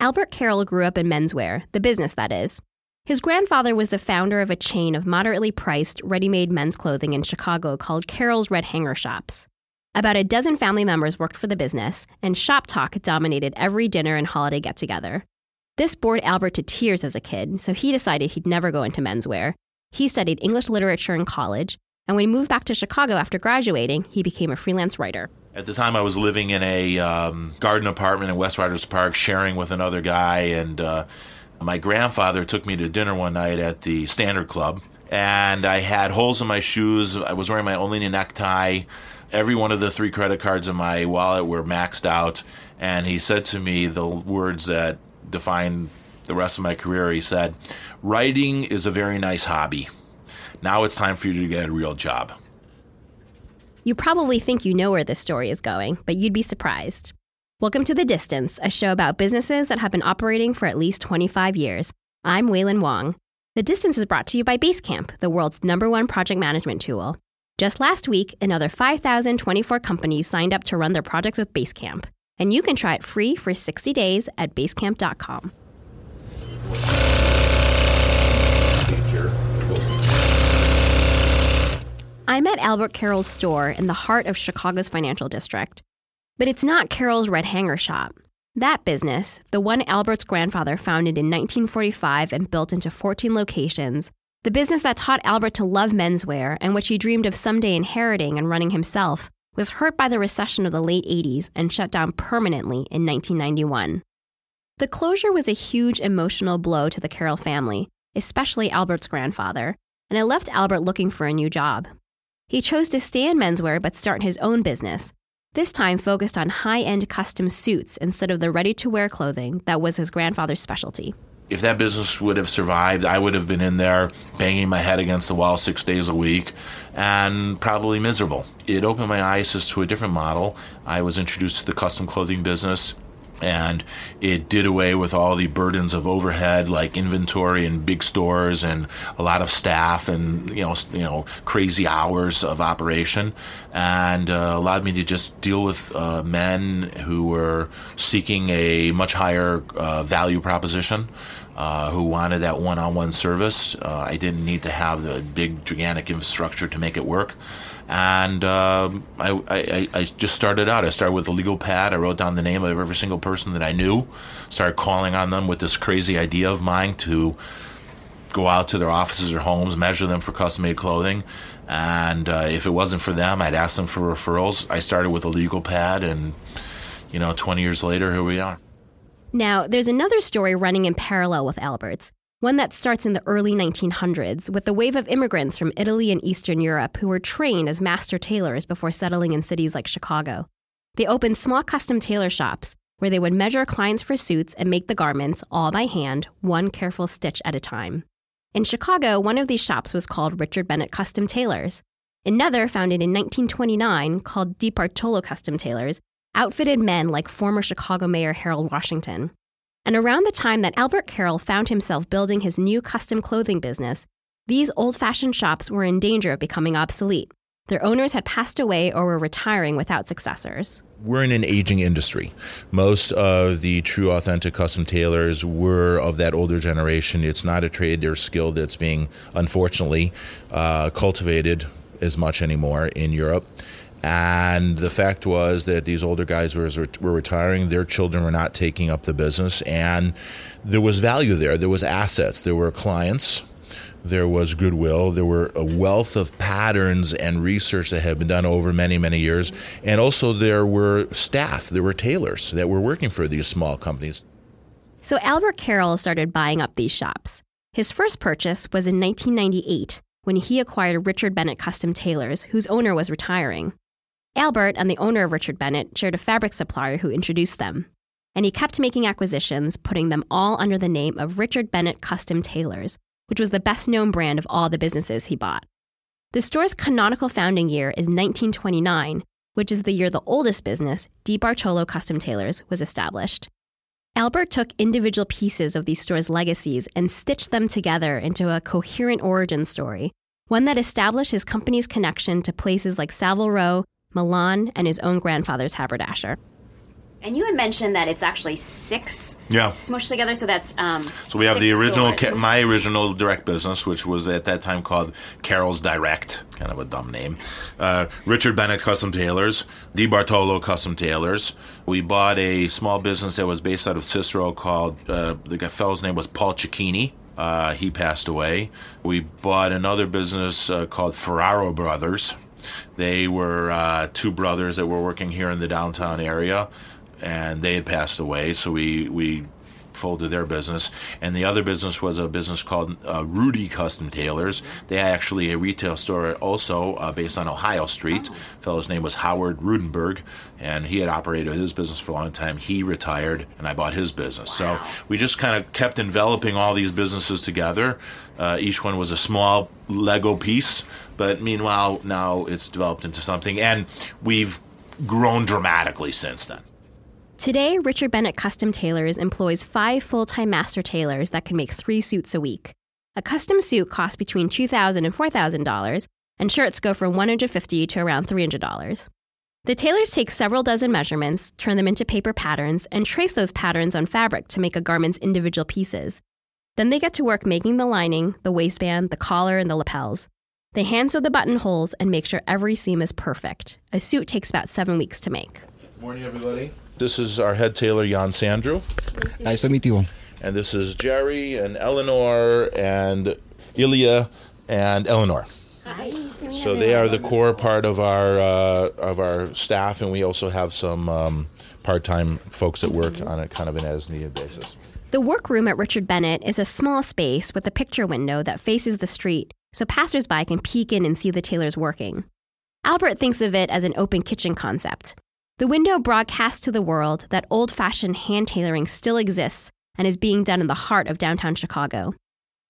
Albert Karoll grew up in menswear, the business that is. His grandfather was the founder of a chain of moderately priced, ready made men's clothing in Chicago called Karoll's Red Hanger Shops. About a dozen family members worked for the business, and shop talk dominated every dinner and holiday get together. This bored Albert to tears as a kid, so he decided he'd never go into menswear. He studied English literature in college, and when he moved back to Chicago after graduating, he became a freelance writer. At the time, I was living in a um, garden apartment in West Rogers Park, sharing with another guy, and uh, my grandfather took me to dinner one night at the Standard Club, and I had holes in my shoes. I was wearing my only necktie. Every one of the three credit cards in my wallet were maxed out, and he said to me the words that defined the rest of my career. He said, "Writing is a very nice hobby. Now it's time for you to get a real job." You probably think you know where this story is going, but you'd be surprised. Welcome to The Distance, a show about businesses that have been operating for at least 25 years. I'm Wailin Wong. The Distance is brought to you by Basecamp, the world's number one project management tool. Just last week, another 5,024 companies signed up to run their projects with Basecamp, and you can try it free for 60 days at basecamp.com. I'm at Albert Karoll's store in the heart of Chicago's financial district. But it's not Karoll's Red Hanger shop. That business, the one Albert's grandfather founded in 1945 and built into 14 locations, the business that taught Albert to love menswear and which he dreamed of someday inheriting and running himself, was hurt by the recession of the late 80s and shut down permanently in 1991. The closure was a huge emotional blow to the Karoll family, especially Albert's grandfather, and it left Albert looking for a new job. He chose to stay in menswear but start his own business, this time focused on high end custom suits instead of the ready to wear clothing that was his grandfather's specialty. If that business would have survived, I would have been in there banging my head against the wall six days a week and probably miserable. It opened my eyes to a different model. I was introduced to the custom clothing business and it did away with all the burdens of overhead like inventory and big stores and a lot of staff and you know you know crazy hours of operation and uh, allowed me to just deal with uh, men who were seeking a much higher uh, value proposition uh, who wanted that one-on-one service. Uh, I didn't need to have the big, gigantic infrastructure to make it work, and um, I, I, I, just started out. I started with a legal pad. I wrote down the name of every single person that I knew. Started calling on them with this crazy idea of mine to go out to their offices or homes, measure them for custom-made clothing, and uh, if it wasn't for them, I'd ask them for referrals. I started with a legal pad, and you know, 20 years later, here we are. Now, there's another story running in parallel with Albert's, one that starts in the early 1900s with the wave of immigrants from Italy and Eastern Europe who were trained as master tailors before settling in cities like Chicago. They opened small custom tailor shops where they would measure clients for suits and make the garments all by hand, one careful stitch at a time. In Chicago, one of these shops was called Richard Bennett Custom Tailors. Another, founded in 1929, called DeBartolo Custom Tailors, outfitted men like former Chicago Mayor Harold Washington. And around the time that Albert Karoll found himself building his new custom clothing business, these old fashioned shops were in danger of becoming obsolete. Their owners had passed away or were retiring without successors. We're in an aging industry. Most of the true, authentic custom tailors were of that older generation. It's not a trade or skill that's being, unfortunately, uh, cultivated as much anymore in Europe. And the fact was that these older guys were, were retiring, their children were not taking up the business, and there was value there. There was assets, there were clients, there was goodwill, there were a wealth of patterns and research that had been done over many, many years, and also there were staff, there were tailors that were working for these small companies. So Albert Karoll started buying up these shops. His first purchase was in 1998 when he acquired Richard Bennett Custom Tailors, whose owner was retiring. Albert and the owner of Richard Bennett shared a fabric supplier who introduced them. And he kept making acquisitions, putting them all under the name of Richard Bennett Custom Tailors, which was the best known brand of all the businesses he bought. The store's canonical founding year is 1929, which is the year the oldest business, Di Bartolo Custom Tailors, was established. Albert took individual pieces of these stores' legacies and stitched them together into a coherent origin story, one that established his company's connection to places like Savile Row, Milan, and his own grandfather's haberdasher. And you had mentioned that it's actually six Yeah. smushed together, so that's um. So we have the original, ca- my original direct business, which was at that time called Karoll's Direct, kind of a dumb name. Uh, Richard Bennett Custom Tailors, Di Bartolo Custom Tailors. We bought a small business that was based out of Cicero called, uh, the guy- fellow's name was Paul Cicchini. Uh, he passed away. We bought another business uh, called Ferraro Brothers. They were uh, two brothers that were working here in the downtown area, and they had passed away. So we we folded their business. And the other business was a business called uh, Rudy Custom Tailors. They had actually a retail store also uh, based on Ohio Street. Fellow's name was Howard Rudenberg, and he had operated his business for a long time. He retired, and I bought his business. So we just kind of kept enveloping all these businesses together. Uh, each one was a small Lego piece, but meanwhile, now it's developed into something, and we've grown dramatically since then. Today, Richard Bennett Custom Tailors employs five full time master tailors that can make three suits a week. A custom suit costs between $2,000 and $4,000, and shirts go from $150 to around $300. The tailors take several dozen measurements, turn them into paper patterns, and trace those patterns on fabric to make a garment's individual pieces. Then they get to work making the lining, the waistband, the collar, and the lapels. They hand sew the buttonholes and make sure every seam is perfect. A suit takes about seven weeks to make. Good Morning, everybody. This is our head tailor, Jan Sandro. Nice to meet you. And this is Jerry and Eleanor and Ilya and Eleanor. So they are the core part of our uh, of our staff, and we also have some um, part-time folks that work on a kind of an as-needed basis. The workroom at Richard Bennett is a small space with a picture window that faces the street so passersby can peek in and see the tailors working. Albert thinks of it as an open kitchen concept. The window broadcasts to the world that old fashioned hand tailoring still exists and is being done in the heart of downtown Chicago.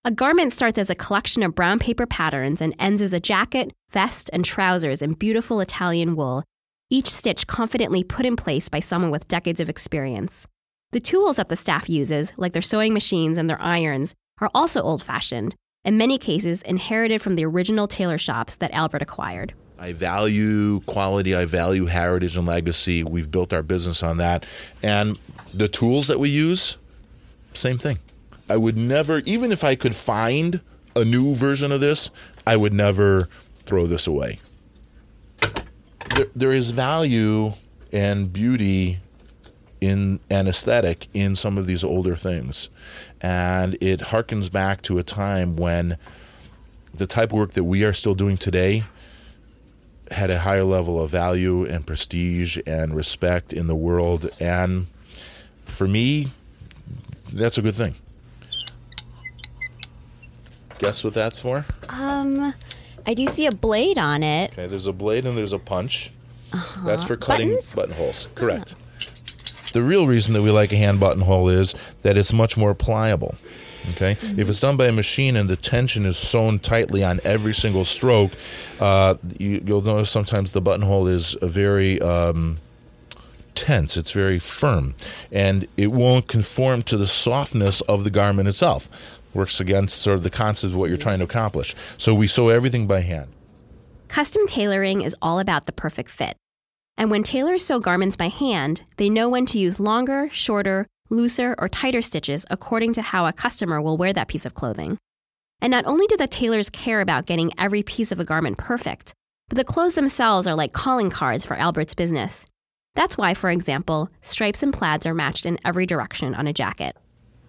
A garment starts as a collection of brown paper patterns and ends as a jacket, vest, and trousers in beautiful Italian wool, each stitch confidently put in place by someone with decades of experience. The tools that the staff uses, like their sewing machines and their irons, are also old fashioned, in many cases inherited from the original tailor shops that Albert acquired. I value quality, I value heritage and legacy. We've built our business on that. And the tools that we use, same thing. I would never, even if I could find a new version of this, I would never throw this away. There, there is value and beauty in an aesthetic in some of these older things. And it harkens back to a time when the type of work that we are still doing today had a higher level of value and prestige and respect in the world. And for me, that's a good thing. Guess what that's for? Um, I do see a blade on it. Okay, there's a blade and there's a punch. That's for cutting Buttons? buttonholes. Correct. The real reason that we like a hand buttonhole is that it's much more pliable. Okay, if it's done by a machine and the tension is sewn tightly on every single stroke, uh, you, you'll notice sometimes the buttonhole is very um, tense. It's very firm, and it won't conform to the softness of the garment itself. Works against sort of the concept of what you're trying to accomplish. So we sew everything by hand. Custom tailoring is all about the perfect fit. And when tailors sew garments by hand, they know when to use longer, shorter, looser, or tighter stitches according to how a customer will wear that piece of clothing. And not only do the tailors care about getting every piece of a garment perfect, but the clothes themselves are like calling cards for Albert's business. That's why, for example, stripes and plaids are matched in every direction on a jacket.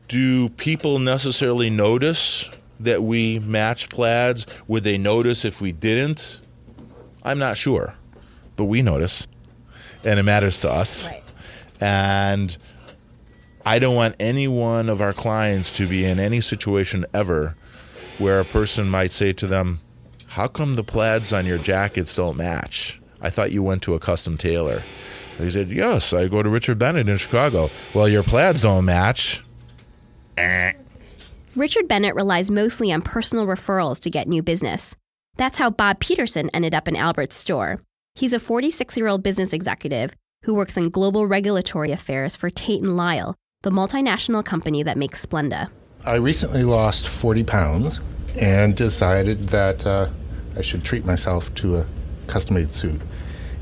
do people necessarily notice that we match plaids? Would they notice if we didn't? I'm not sure, but we notice, and it matters to us. Right. And I don't want any one of our clients to be in any situation ever where a person might say to them, How come the plaids on your jackets don't match? I thought you went to a custom tailor. They said, Yes, I go to Richard Bennett in Chicago. Well, your plaids don't match. Richard Bennett relies mostly on personal referrals to get new business. That's how Bob Peterson ended up in Albert's store. He's a 46 year old business executive who works in global regulatory affairs for Tate and Lyle, the multinational company that makes Splenda. I recently lost 40 pounds and decided that uh, I should treat myself to a custom made suit.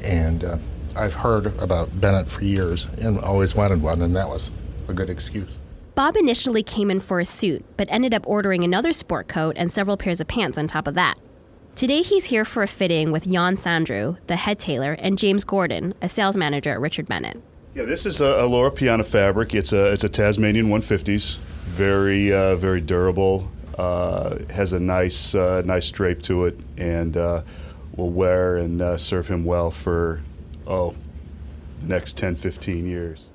And uh, I've heard about Bennett for years and always wanted one, and that was a good excuse. Bob initially came in for a suit, but ended up ordering another sport coat and several pairs of pants on top of that. Today he's here for a fitting with Jan Sandru, the head tailor, and James Gordon, a sales manager at Richard Bennett. Yeah, this is a, a Loro Piana fabric. It's a it's a Tasmanian 150s, very uh, very durable. Uh, has a nice uh, nice drape to it, and uh, will wear and uh, serve him well for oh the next 10, 15 years.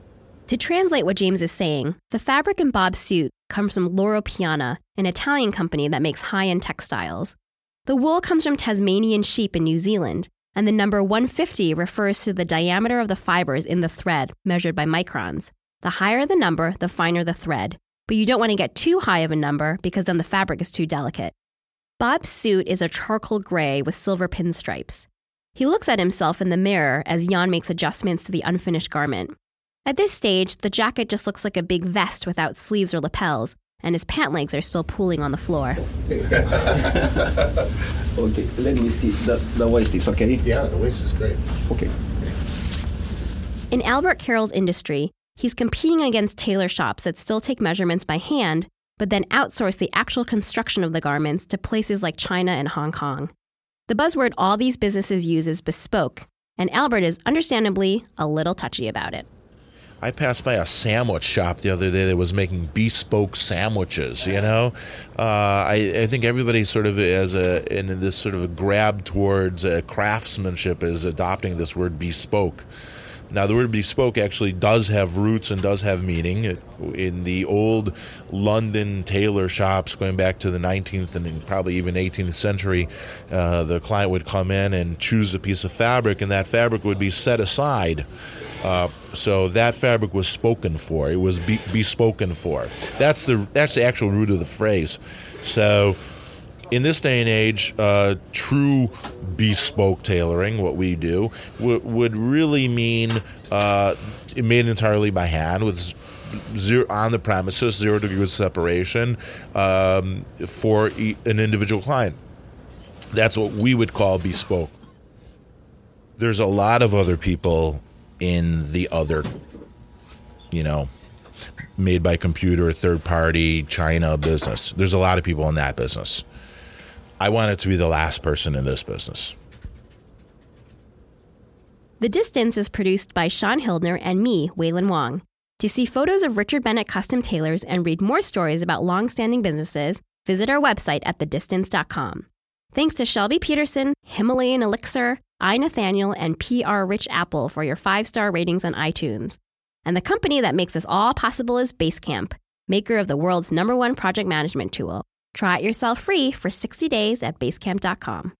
To translate what James is saying, the fabric in Bob's suit comes from Loro Piana, an Italian company that makes high end textiles. The wool comes from Tasmanian sheep in New Zealand, and the number 150 refers to the diameter of the fibers in the thread, measured by microns. The higher the number, the finer the thread, but you don't want to get too high of a number because then the fabric is too delicate. Bob's suit is a charcoal gray with silver pinstripes. He looks at himself in the mirror as Jan makes adjustments to the unfinished garment. At this stage, the jacket just looks like a big vest without sleeves or lapels, and his pant legs are still pooling on the floor. Okay, let me see. The, the waist is okay? Yeah, the waist is great. Okay. In Albert Karoll's industry, he's competing against tailor shops that still take measurements by hand, but then outsource the actual construction of the garments to places like China and Hong Kong. The buzzword all these businesses use is bespoke, and Albert is understandably a little touchy about it. I passed by a sandwich shop the other day that was making bespoke sandwiches. You know, uh, I, I think everybody sort of as a in this sort of a grab towards uh, craftsmanship is adopting this word bespoke. Now, the word bespoke actually does have roots and does have meaning. In the old London tailor shops, going back to the 19th and probably even 18th century, uh, the client would come in and choose a piece of fabric, and that fabric would be set aside. Uh, so that fabric was spoken for. It was be- bespoken for. That's the that's the actual root of the phrase. So in this day and age, uh, true bespoke tailoring, what we do, w- would really mean uh, made entirely by hand with zero on the premises, zero degrees of separation um, for e- an individual client. That's what we would call bespoke. There's a lot of other people in the other, you know, made by computer, third party, China business. There's a lot of people in that business. I wanted to be the last person in this business. The Distance is produced by Shaun Hildner and me, Wailin Wong. To see photos of Richard Bennett custom tailors and read more stories about long-standing businesses, visit our website at thedistance.com. Thanks to Shelby Peterson, Himalayan Elixir, I Nathaniel, and PR Rich Apple for your five-star ratings on iTunes. And the company that makes this all possible is Basecamp, maker of the world's number one project management tool. Try it yourself free for 60 days at basecamp.com.